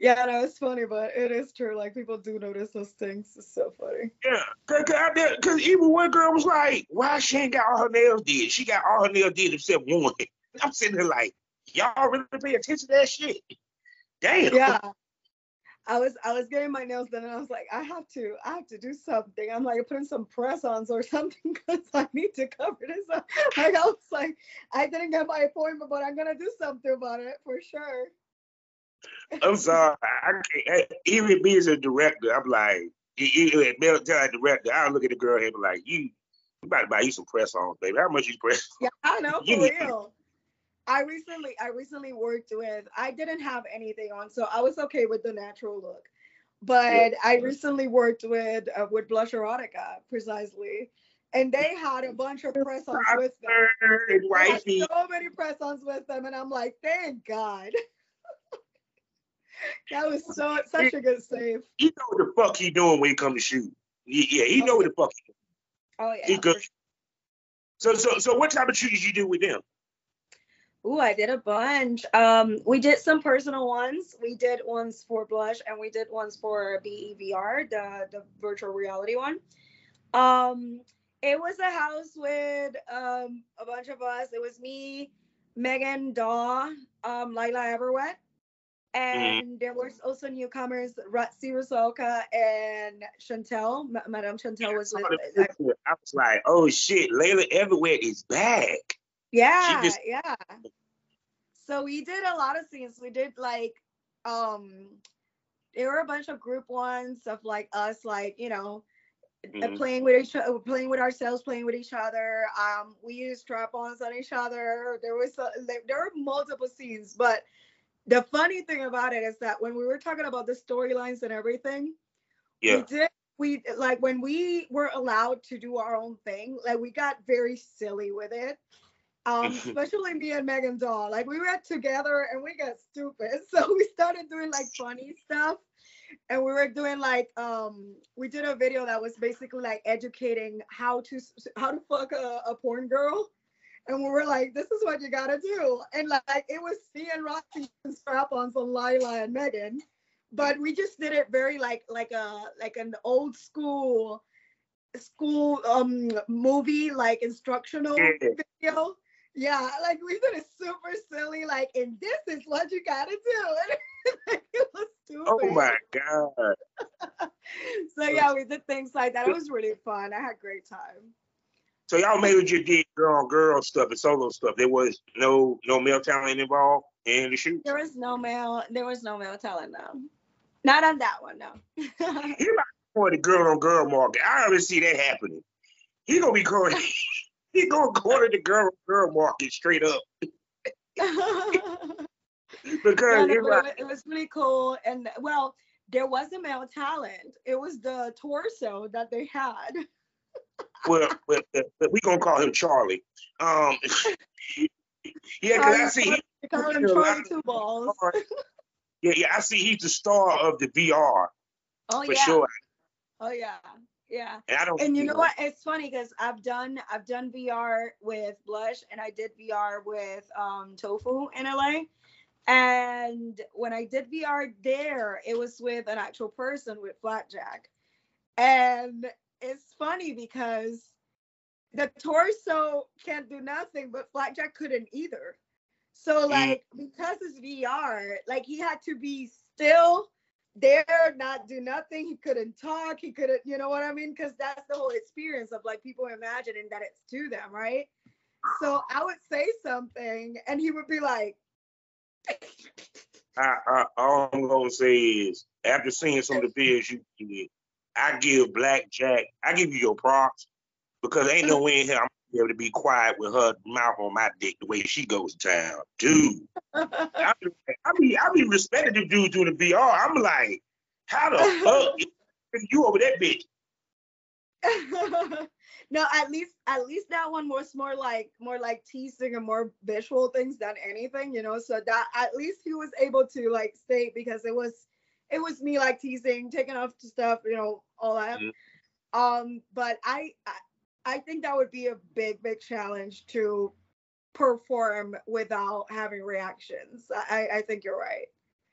Yeah, no, it's funny, but it is true. Like people do notice those things. It's so funny. Yeah, cause, cause, cause even one girl was like, "Why she ain't got all her nails did? She got all her nails did except one." I'm sitting there like, y'all really pay attention to that shit. Damn. Yeah. I was I was getting my nails done and I was like, I have to, I have to do something. I'm like putting some press-ons or something because I need to cover this up. Like I was like, I didn't get my appointment, but I'm gonna do something about it for sure. I'm sorry. I can't, even me as a director, I'm like, even a military director, I look at the girl and be like, you, you about to buy you some press-ons, baby. How much you press? Yeah, I know for real. I recently I recently worked with I didn't have anything on, so I was okay with the natural look. But yeah. I recently worked with uh, with Blush Erotica precisely, and they had a bunch of press-ons with them. so many press-ons with them, and I'm like, thank God. that was so such a good save. He know what the fuck he doing when he come to shoot. Yeah, he know what the fuck he doing. Oh yeah. He good. So so so what type of shootings you do with them? Ooh, I did a bunch. Um, we did some personal ones. We did ones for Blush, and we did ones for BEVR, the the virtual reality one. Um, it was a house with um a bunch of us. It was me, Megan Daw, um, Lila Everwet, and mm-hmm. there was also newcomers Ratzi Rusalka and Chantel. M- Madame Chantel was with. I was like, oh shit, Layla Everett is back. Yeah, just- yeah. So we did a lot of scenes. We did like um there were a bunch of group ones of like us like, you know, mm-hmm. playing with each other, playing with ourselves, playing with each other. Um we used strap-ons on each other. There was a, there were multiple scenes, but the funny thing about it is that when we were talking about the storylines and everything, yeah. we did we like when we were allowed to do our own thing, like we got very silly with it. Um, especially me and Megan Doll. Like we were together and we got stupid. So we started doing like funny stuff. And we were doing like um we did a video that was basically like educating how to how to fuck a, a porn girl and we were like, this is what you gotta do. And like it was me and Roxy strap-ons on Lila and Megan, but we just did it very like like a like an old school school um movie like instructional video. Yeah, like we did it super silly, like, and this is what you gotta do. like, it was oh stupid. Oh my god. so yeah, we did things like that. It was really fun. I had a great time. So y'all mainly just did girl on girl stuff and solo stuff. There was no no male talent involved in the shoot. There was no male. There was no male talent. No, not on that one. No. He like for the girl on girl market. I already see that happening. He gonna be going. he gonna go to the girl girl market straight up. because yeah, no, like, it was really cool, and well, there was a male talent. It was the torso that they had well, well, we gonna call him Charlie. Um, yeah, because I see he, call him Charlie Two Balls. yeah, yeah, I see he's the star of the VR. Oh for yeah. Sure. Oh yeah. Yeah. And I don't And you know what? It's funny because I've done I've done VR with Blush and I did VR with um Tofu in LA. And when I did VR there, it was with an actual person with Flapjack. And it's funny because the torso can't do nothing, but Flapjack couldn't either. So mm. like mm. because it's VR, like he had to be still there, not do nothing. He couldn't talk. He couldn't, you know what I mean? Because that's the whole experience of like people imagining that it's to them, right? So I would say something, and he would be like. I, I, all I'm gonna say is, after seeing some of the videos you did, I give Black Jack, I give you your props because ain't no way in here I'm be able to be quiet with her mouth on my dick the way she goes to town, dude. I, be, I be I be respecting the dude doing the VR. I'm like, how the fuck you over that bitch? no, at least at least that one was more like more like teasing and more visual things than anything, you know. So that at least he was able to like stay because it was it was me like teasing, taking off the stuff, you know, all that. Mm-hmm. Um, but I, I I think that would be a big, big challenge to perform without having reactions. I, I think you're right.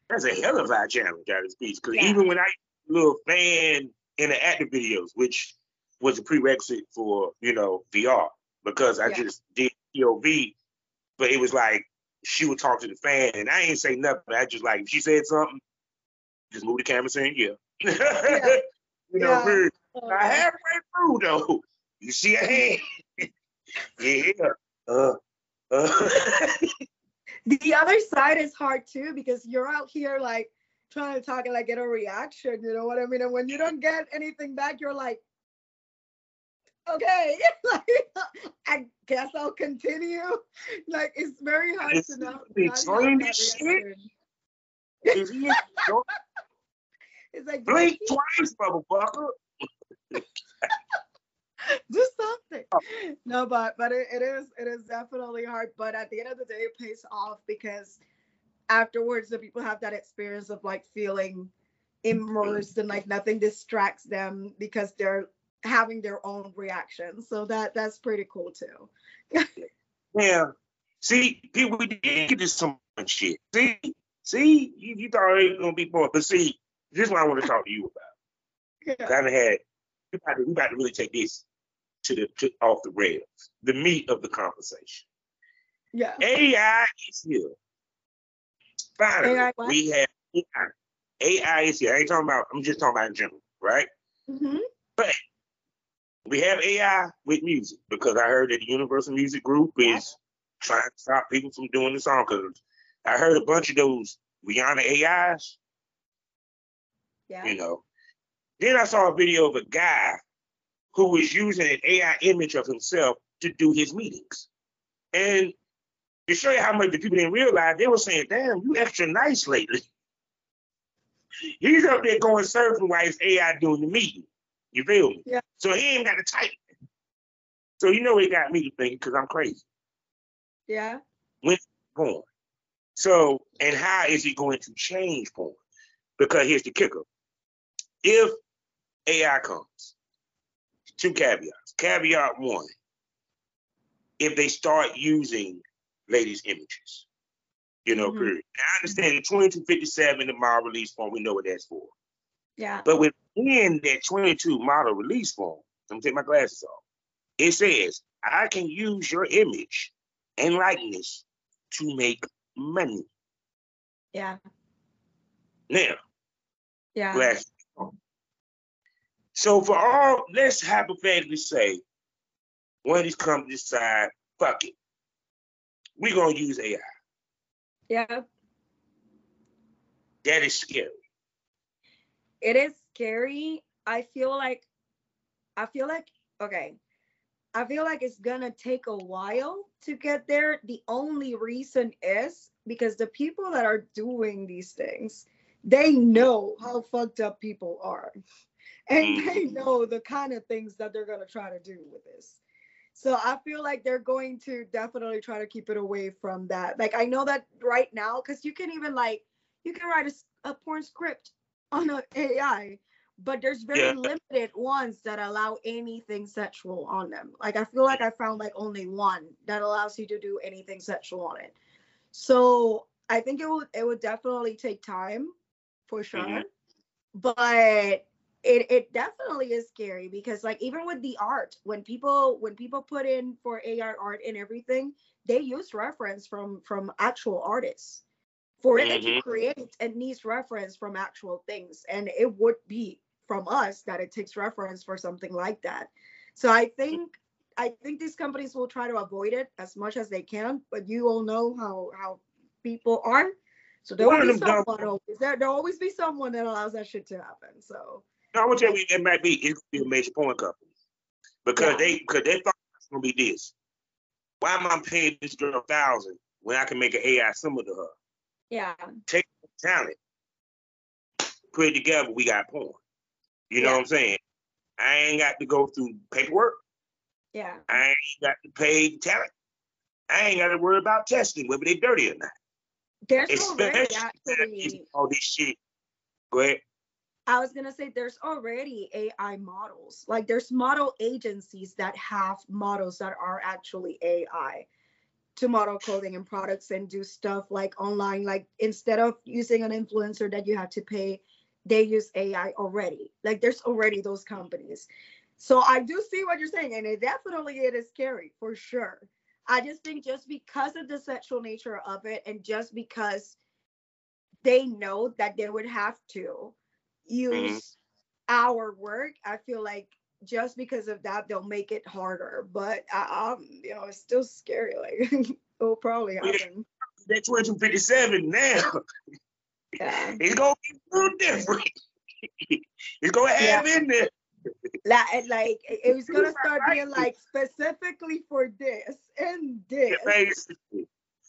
That's a hell of a challenge at this piece. Because yeah. even when I a little fan in the active videos, which was a prerequisite for, you know, VR, because I yeah. just did POV, but it was like she would talk to the fan and I ain't say nothing. I just like if she said something, just move the camera saying yeah. yeah. you know, yeah. Uh, halfway through though, you see a hand. yeah. Uh, uh. the other side is hard too because you're out here like trying to talk and like get a reaction, you know what I mean? And when you don't get anything back, you're like, okay, like, I guess I'll continue. Like it's very hard it's, to know. Explain this shit. It's like blink twice, motherfucker. Do something. Oh. No, but but it, it is it is definitely hard. But at the end of the day, it pays off because afterwards the people have that experience of like feeling immersed and like nothing distracts them because they're having their own reactions. So that that's pretty cool too. yeah. See, people we did get this some shit. See, see, you, you thought it was gonna be more, but see, this is what I want to talk to you about. Yeah. I had we about, to, we about to really take this to the to, off the rails, the meat of the conversation. Yeah. AI is here. Finally, AI what? we have AI. AI is here. I ain't talking about. I'm just talking about in general, right? hmm But We have AI with music because I heard that the Universal Music Group Yeah. is trying to stop people from doing the song. Because I heard a bunch of those Rihanna AIs, Yeah. you know. Then I saw a video of a guy who was using an AI image of himself to do his meetings. And to show you how much the people didn't realize, they were saying, damn, you extra nice lately. He's up there going surfing while his AI doing the meeting. You feel me? Yeah. So he ain't got to type. So you know he got me to thinking because I'm crazy. Yeah. When porn. So, and how is it going to change porn? Because here's the kicker. If AI comes, two caveats. Caveat one, if they start using ladies' images, you know, Mhm. period. Now, I understand the 2257, the model release form, we know what that's for. Yeah. But within that 22 model release form, I'm take my glasses off. It says, I can use your image and likeness to make money. Yeah. Now, Yeah. glasses. So for all, let's hypothetically say one of these companies decide, fuck it. We're gonna use AI. Yeah. That is scary. it is scary. I feel like I feel like okay. I feel like it's gonna take a while to get there. The only reason is because the people that are doing these things, they know how fucked up people are. And they know the kind of things that they're gonna try to do with this. So I feel like they're going to definitely try to keep it away from that. Like I know that right now, because you can even like you can write a porn script on an AI, but there's very Yeah. limited ones that allow anything sexual on them. Like I feel like I found like only one that allows you to do anything sexual on it. So I think it would it would definitely take time for sure. Mhm. But it it definitely is scary because like even with the art, when people when people put in for AI art and everything, they use reference from from actual artists. For it to Mhm. create, it needs reference from actual things. And it would be from us that it takes reference for something like that. So I think I think these companies will try to avoid it as much as they can, but you all know how how people are. So there will be someone always there. There'll always be someone that allows that shit to happen. So I'm gonna tell you, it might be it's gonna be a major porn company because Yeah. they because they thought it's gonna be this. Why am I paying this girl a thousand when I can make an AI similar to her? yeah, Take Talent, put it together, we got porn. You know Yeah. what I'm saying? I ain't got to go through paperwork. yeah, I ain't got to pay talent. I ain't got to worry about testing whether they dirty or not. there's already Especially actually. all this shit. Go ahead. I was gonna say there's already AI models. Like there's model agencies that have models that are actually AI to model clothing and products and do stuff like online. Like instead of using an influencer that you have to pay, they use AI already. Like there's already those companies. So I do see what you're saying, and it definitely it is scary for sure. I just think just because of the sexual nature of it, and just because they know that they would have to use our work, I feel like just because of that they'll make it harder. But I, um, you know, it's still scary. Like it'll probably Yeah. happen. That 2257 now, Yeah. it's gonna be a little different. it's gonna have in there. Like, like it it was gonna start being like specifically for this and this. Basically.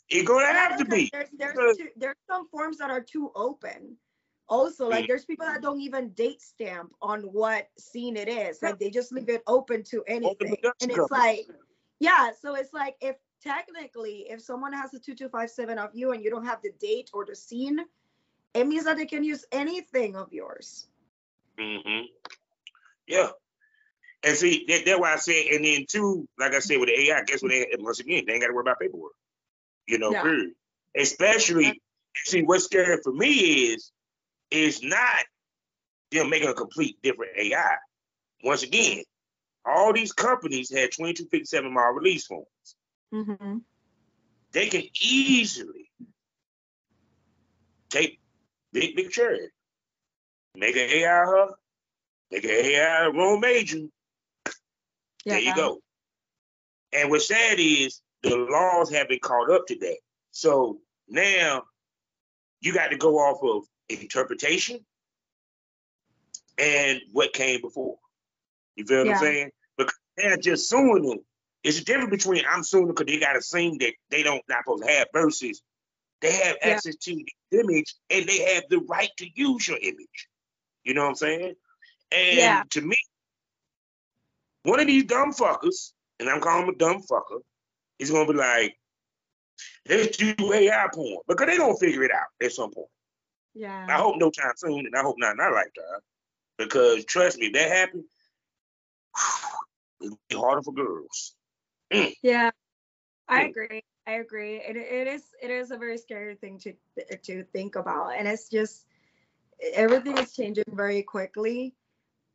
It's gonna have to be. There's there's Because- too, there's some forms that are too open. Also, like there's people that don't even date stamp on what scene it is. Like they just leave it open to anything. And it's like, yeah, so it's like if technically if someone has a 2257 of you and you don't have the date or the scene, it means that they can use anything of yours. hmm Yeah. And see, that, that's why I said, and then two, like I said, with the AI, guess what? They, once again, they ain't got to worry about paperwork. You know, Yeah. period. Especially, see, what's scary for me is, is not them making a complete different AI. Once again, all these companies had 2257 mile release forms. Mm-hmm. They can easily take big big cherry, make an AI her, make an AI Rome major. Yeah. There you go. And what's sad is the laws have been caught up to that. So now you got to go off of interpretation and what came before. You feel what I'm saying? Because they're just suing them. It's a difference between I'm suing them because they got a scene that they don't not supposed to have versus they have Yeah. access to the image and they have the right to use your image. You know what I'm saying? And Yeah. to me, one of these dumb fuckers, and I'm calling him a dumb fucker, is gonna be like, let's do AI porn. Because they gonna figure it out at some point. Yeah. I hope no time soon, and I hope not in our lifetime. Because trust me, if that happens, it'll be harder for girls. Yeah, I Hmm. agree. I agree. It, it is it is a very scary thing to to think about, and it's just everything is changing very quickly.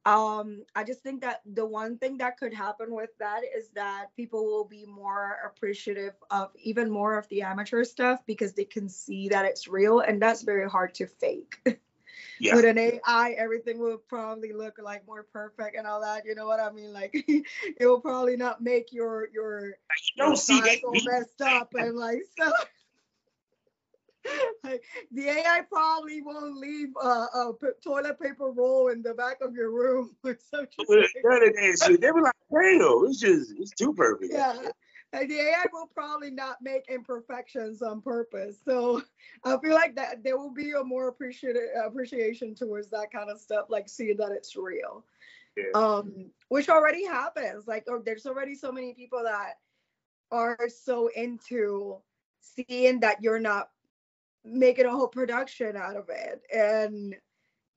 Um, I just think that the one thing that could happen with that is that people will be more appreciative of even more of the amateur stuff because they can see that it's real, and that's very hard to fake. Yeah. with an AI, everything will probably look like more perfect and all that. You know what I mean? Like it will probably not make your your You don't see that. all messed up and like so. The AI probably won't leave uh, a p- toilet paper roll in the back of your room or something. With none of. They be like, damn, it's just, it's too perfect. Yeah. And the AI will probably not make imperfections on purpose. So I feel like that there will be a more appreciative appreciation towards that kind of stuff, like seeing that it's real. Yeah. Um, which already happens. Like or there's already so many people that are so into seeing that you're not making a whole production out of it. And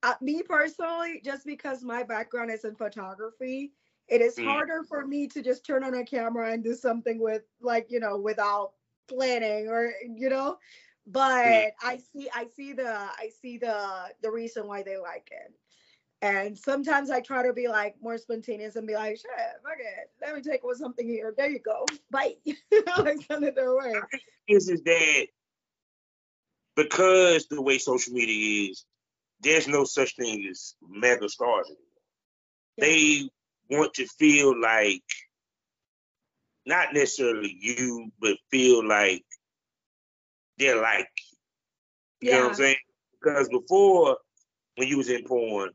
uh, me personally, just because my background is in photography, it is Mm. harder for me to just turn on a camera and do something with like you know without planning or you know? But i see i see the i see the the reason why they like it. And sometimes i try to be like more spontaneous and be like shit fuck it. Let me take with something here. There you go. Bye. Like send it their way. Is that because the way social media is, there's no such thing as mega stars anymore. They want to feel like not necessarily you, but feel like they're like you. You know what I'm saying? Because before, when you was in porn,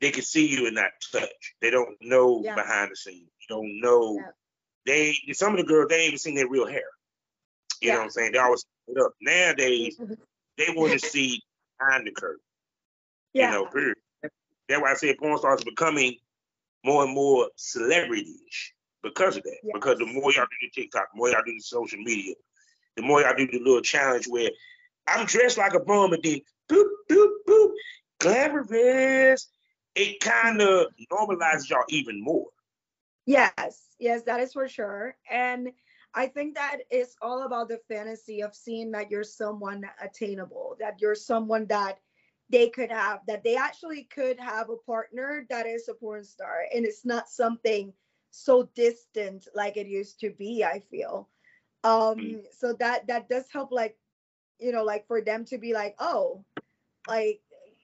they could see you and not touch. They don't know Yeah. behind the scenes. You don't know. Yeah. They some of the girls they ain't even seen their real hair. You know what I'm saying? They always up. Nowadays, they want to see behind the curtain. yeah You know, period. That's why I say porn stars are becoming more and more celebrity-ish because of that. Yes. Because the more y'all do the TikTok, the more y'all do the social media, the more y'all do the little challenge where I'm dressed like a bum and then boop, boop, boop, glamorous. It kind of normalizes y'all even more. Yes, yes, that is for sure. And I think that it's all about the fantasy of seeing that you're someone attainable, that you're someone that they could have, that they actually could have a partner that is a porn star. And it's not something so distant like it used to be, I feel. Um, Mm. so that that does help like, you know, like for them to be like, oh, like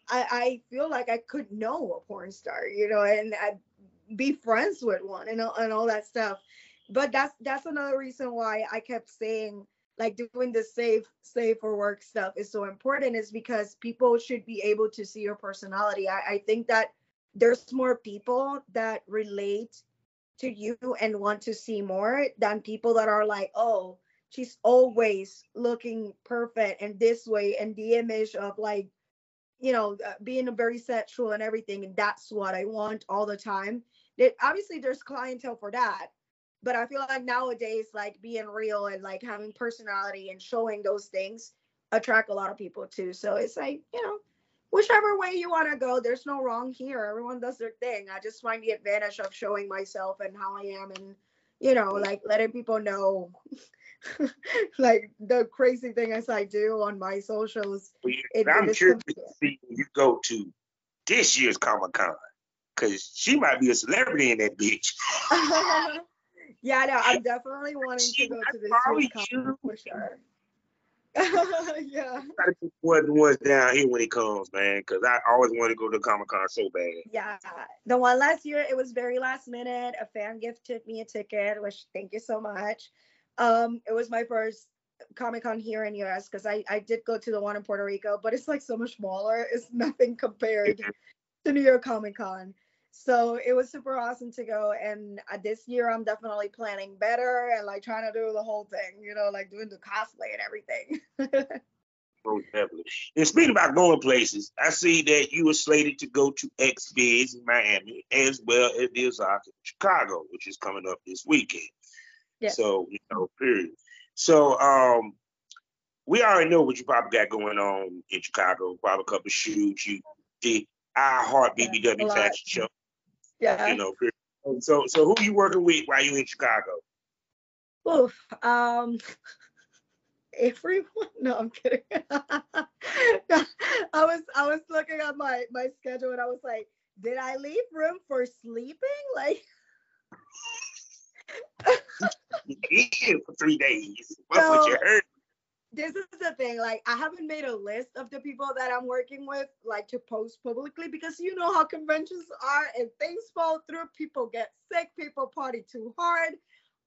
I, I feel like I could know a porn star, you know, and I'd be friends with one and and all that stuff. But that's that's another reason why I kept saying like doing the safe safe for work stuff is so important is because people should be able to see your personality. I, I think that there's more people that relate to you and want to see more than people that are like, oh, she's always looking perfect and this way and the image of like you know uh, being very sexual and everything and that's what i want all the time it, obviously there's clientele for that but i feel like nowadays like being real and like having personality and showing those things attract a lot of people too so it's like you know whichever way you want to go there's no wrong here everyone does their thing i just find the advantage of showing myself and how i am and you know like letting people know like the crazy thing things i do on my socials yeah, It- I'm curious to see you go to this year's Comic Con. Cause she might be a celebrity in that bitch. yeah, no, I'm definitely wanting to go to this probably year's con you. for sure. yeah. Gotta keep one the down here when it comes, man, because I always want to go to Comic Con so bad. Yeah. The one last year, it was very last minute. A fan gifted me a ticket, which thank you so much. Um, it was my first Comic Con here in US because I, I did go to the one in Puerto Rico, but it's like so much smaller. It's nothing compared to New York Comic Con. So it was super awesome to go. And uh, this year, I'm definitely planning better and like trying to do the whole thing, you know, like doing the cosplay and everything. Definitely. And speaking about going places, I see that you were slated to go to XBiz in Miami as well as the Ozark in Chicago, which is coming up this weekend. Yeah. So, you know, period. So, um, we already know what you probably got going on in Chicago. Probably a couple shoots. You did iHeart BBW lot. fashion show. Yeah. You know, so, so who you working with while you in Chicago? Oof. Um, everyone. No, I'm kidding. I was I was looking at my my schedule and I was like, did I leave room for sleeping? Like, for three days. What would you heard? This is the thing. Like, I haven't made a list of the people that I'm working with, like to post publicly, because you know how conventions are. and things fall through, people get sick, people party too hard.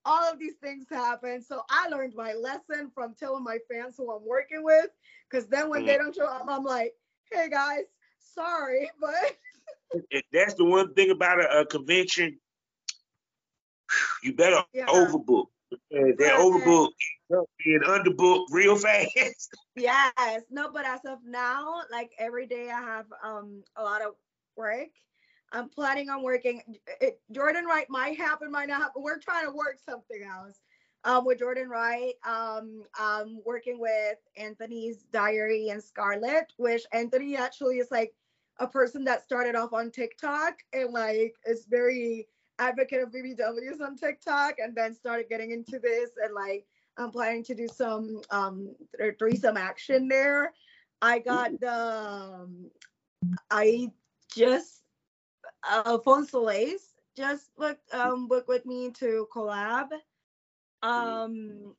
All of these things happen. So I learned my lesson from telling my fans who I'm working with, because then when they mm. don't show up, I'm like, hey guys, sorry, but That's the one thing about a, a convention. You better Yeah. overbook. They're overbooked and underbooked real fast. Yes, no, but as of now, like every day I have um a lot of work. I'm planning on working. It, Jordan Wright might happen, might not happen. We're trying to work something else. Um, with Jordan Wright, um, I'm working with Anthony's Diary and Scarlet, which Anthony actually is like a person that started off on TikTok and like is very advocate of BBWs on TikTok, and then started getting into this and like I'm planning to do some um th- threesome action there. I got the um, I just uh Phone Soleils just booked um booked with me to collab. Um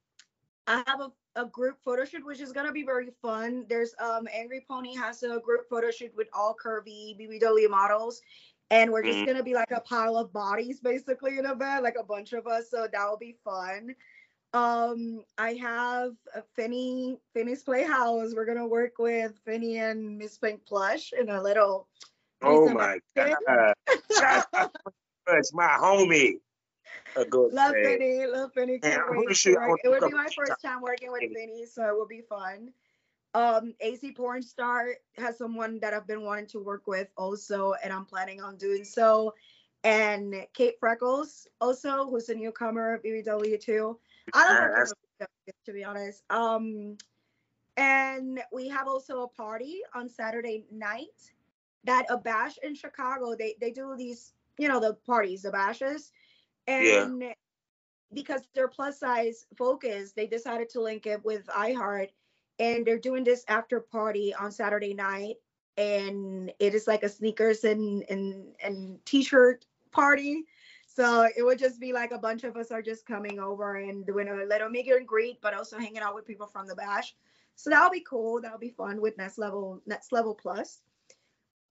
I have a, a group photo shoot which is gonna be very fun. There's um Angry Pony has a group photo shoot with all curvy BBW models. And we're just Mhm. gonna be like a pile of bodies basically in a bed, like a bunch of us. So that will be fun. Um, I have a Finny, Finny's Playhouse. We're gonna work with Finny and Miss Pink Plush in a little. Oh my. God. Shout out to That's my homie. A good love. Finny, love Finny. Can't I'm wait sure to I work. want It would be my first time working with. Finny, so it will be fun. Um, AC Porn Star has someone that I've been wanting to work with also, and I'm planning on doing so. And Kate Freckles also, who's a newcomer BBW too. I working that's- to be honest. Um, and we have also a party on Saturday night that a bash in Chicago. They they do these, you know, the parties, the bashes, Yeah. and because they're plus size focus, they decided to link it with iHeart, and they're doing this after party on Saturday night, and it is like a sneakers and and and t-shirt party. So it would just be like a bunch of us are just coming over and doing a little meet and greet, but also hanging out with people from the bash. So that'll be cool. That'll be fun with Next Level Next Level Plus.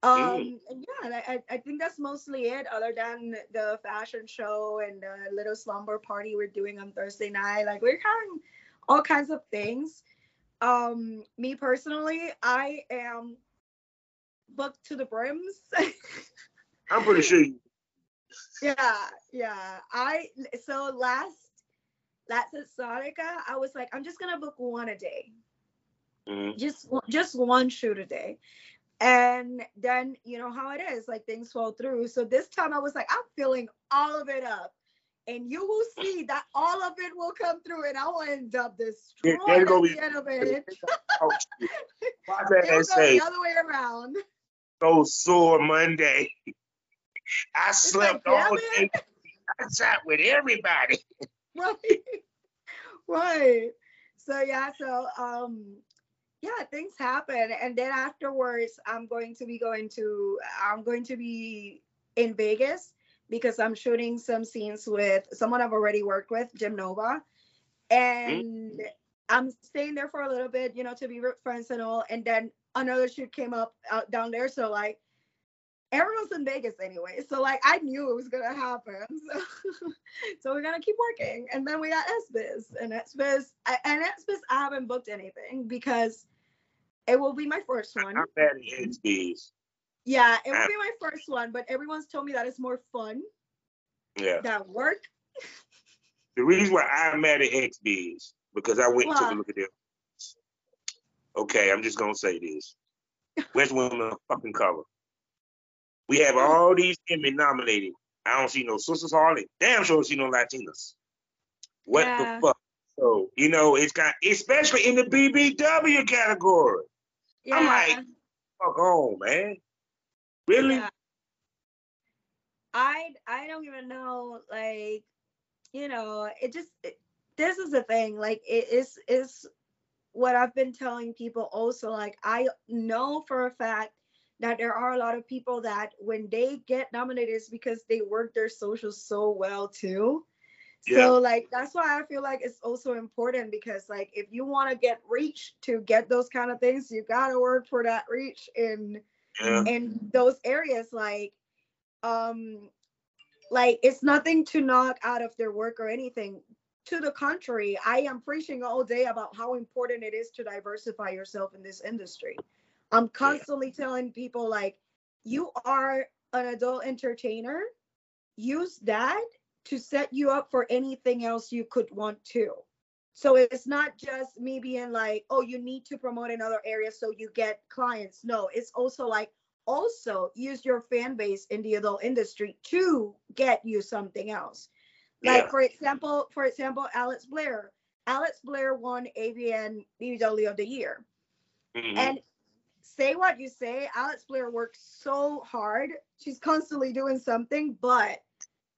Um, and yeah, I, I- I think that's mostly it, other than the fashion show and the little slumber party we're doing on Thursday night. Like we're having all kinds of things. Um, me personally, I am booked to the brims. I'm pretty sure you yeah, yeah. I so last last at Sonica, I was like, I'm just gonna book one a day. Mhm. just just one shoot a day and then you know how it is like things fall through so this time i was like i'm filling all of it up and you will see that all of it will come through and i will end up destroyed Yeah, at the end of it Oh. It'll say, the other way around so sore Monday. I slept like, all day. I sat with everybody. right right so yeah so um yeah things happen and then afterwards i'm going to be going to i'm going to be in vegas because i'm shooting some scenes with someone i've already worked with jim nova and I'm staying there for a little bit, you know, to be friends and all. And then another shoot came up out down there. So like everyone's in Vegas anyway. So like I knew it was gonna happen. So, so we're gonna keep working. And then we got XBiz. And XBiz and XBiz I haven't booked anything because it will be my first one. I'm bad at XBiz. Yeah, it will be my first one, but everyone's told me that it's more fun. Yeah. That work. The reason why I'm mad at XBiz because I went and took a look at them. Okay, I'm just gonna say this. Where's Women fucking cover? We have mm. all these women nominated. I don't see no sisters hardly. Damn sure don't see no Latinas. What yeah. the fuck? So, you know, it's got especially in the BBW category. Yeah. I'm like, fuck on, man. Really? Yeah. I I don't even know, like, you know, it just it, this is the thing. Like, it is is what I've been telling people also. Like, I know for a fact that there are a lot of people that when they get nominated, is because they work their social so well too. Yeah. So like that's why I feel like it's also important because like if you want to get reach to get those kind of things, you gotta work for that reach in yeah. in those areas. Like um like it's nothing to knock out of their work or anything. To the contrary, I am preaching all day about how important it is to diversify yourself in this industry. I'm constantly yeah. telling people like you are an adult entertainer. Use that to set you up for anything else you could want to. So it's not just me being like, oh, you need to promote another area so you get clients. No, it's also like also use your fan base in the adult industry to get you something else. Like yeah. for example, for example, Alex Blair. Alex Blair won AVN BBW of the year. Mm-hmm. And say what you say, Alex Blair works so hard. She's constantly doing something, but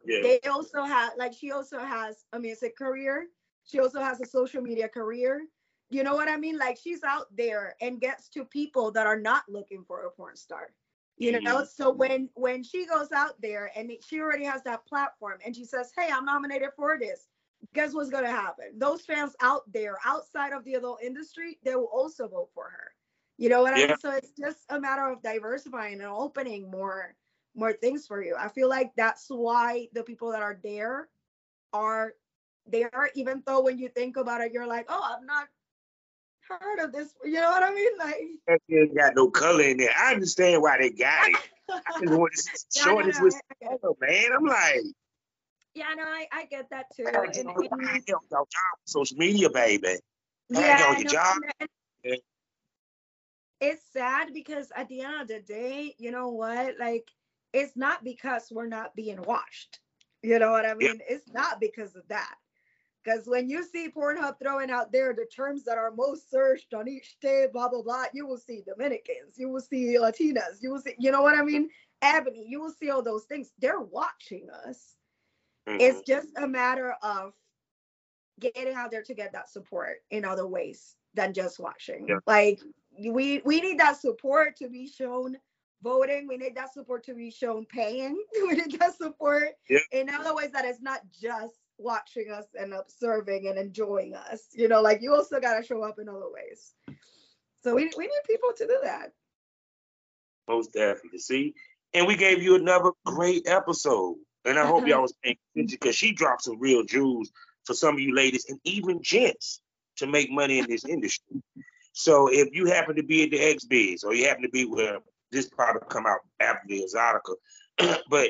yeah. they also have like she also has a music career. She also has a social media career. You know what I mean? Like she's out there and gets to people that are not looking for a porn star. You know, mm-hmm. so when when she goes out there and she already has that platform and she says, "Hey, I'm nominated for this." Guess what's going to happen? Those fans out there outside of the adult industry, they will also vote for her. You know what yeah. I mean? So it's just a matter of diversifying and opening more more things for you. I feel like that's why the people that are there are there, even though when you think about it, you're like, oh, I've not heard of this. You know what I mean? Like that ain't got no color in there. I understand why they got it. I just want to show this with man. I'm like, yeah, no, I, I get that too. And, and, and, your job, social media, baby. Yeah, your job. And, it's sad because at the end of the day, you know what? Like, it's not because we're not being watched. You know what I mean? Yeah. It's not because of that. Because when you see Pornhub throwing out there the terms that are most searched on each day, blah blah blah, you will see Dominicans, you will see Latinas, you will see, you know what I mean? Ebony, you will see all those things. They're watching us. Mm-hmm. It's just a matter of getting out there to get that support in other ways than just watching. Yeah. Like we we need that support to be shown voting. We need that support to be shown paying. We need that support yeah. in other ways that is not just watching us and observing and enjoying us. You know, like you also got to show up in other ways. So we, we need people to do that. Most definitely. See, and we gave you another great episode. And I hope y'all was paying attention because she dropped some real jewels for some of you ladies and even gents to make money in this industry. So if you happen to be at the XBiz or you happen to be where this product come out after the Exxxotica, but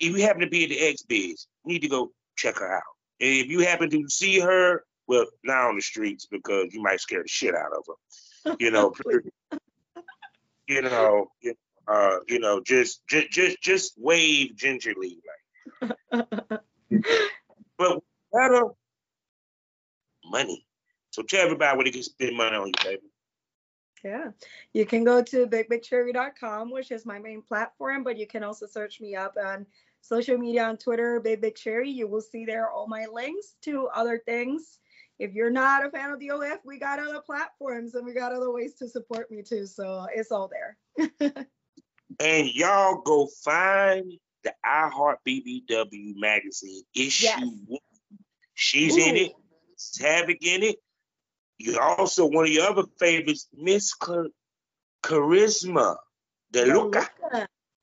if you happen to be at the XBiz, you need to go check her out. And if you happen to see her, well, not on the streets because you might scare the shit out of her. You know, you know, uh, you know, just just just just wave gingerly, like. but better money. So tell everybody where they can spend money on you, baby. Yeah, you can go to bigbigcherry.com, which is my main platform, but you can also search me up on social media on Twitter, Big Big Cherry. You will see there all my links to other things. If you're not a fan of the OF, we got other platforms and we got other ways to support me too. So it's all there. and y'all go find the iHeart BBW magazine issue. Yes. She's Ooh. in it. Havoc in it. you also one of your other favorites, Miss Charisma De Luca.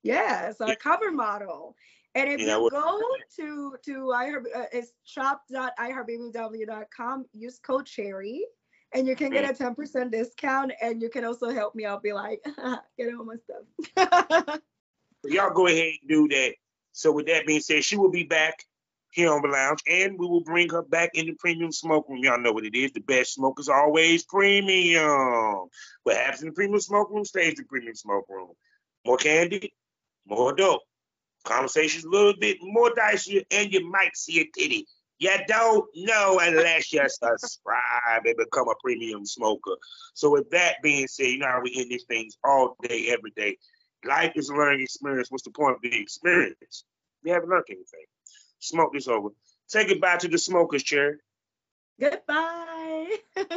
Yes, our yeah. cover model. And if you, you go to to iHeart, uh, it's shop.iheartbbw.com, use code Cherry, and you can get a 10% mm. discount. And you can also help me out, be like, get all my stuff. Y'all go ahead and do that. So with that being said, she will be back here on the lounge, and we will bring her back in the premium smoke room. Y'all know what it is. The best smoke is always premium. What happens in the premium smoke room stays in the premium smoke room. More candy, more dope. Conversations a little bit more dicey, and you might see a titty. You don't know unless you subscribe and become a premium smoker. So with that being said, you know how we end these things all day, every day. Life is a learning experience. What's the point of the experience? You haven't learned anything. Smoke This Ova. Say goodbye to the smokers, chair. Goodbye. uh,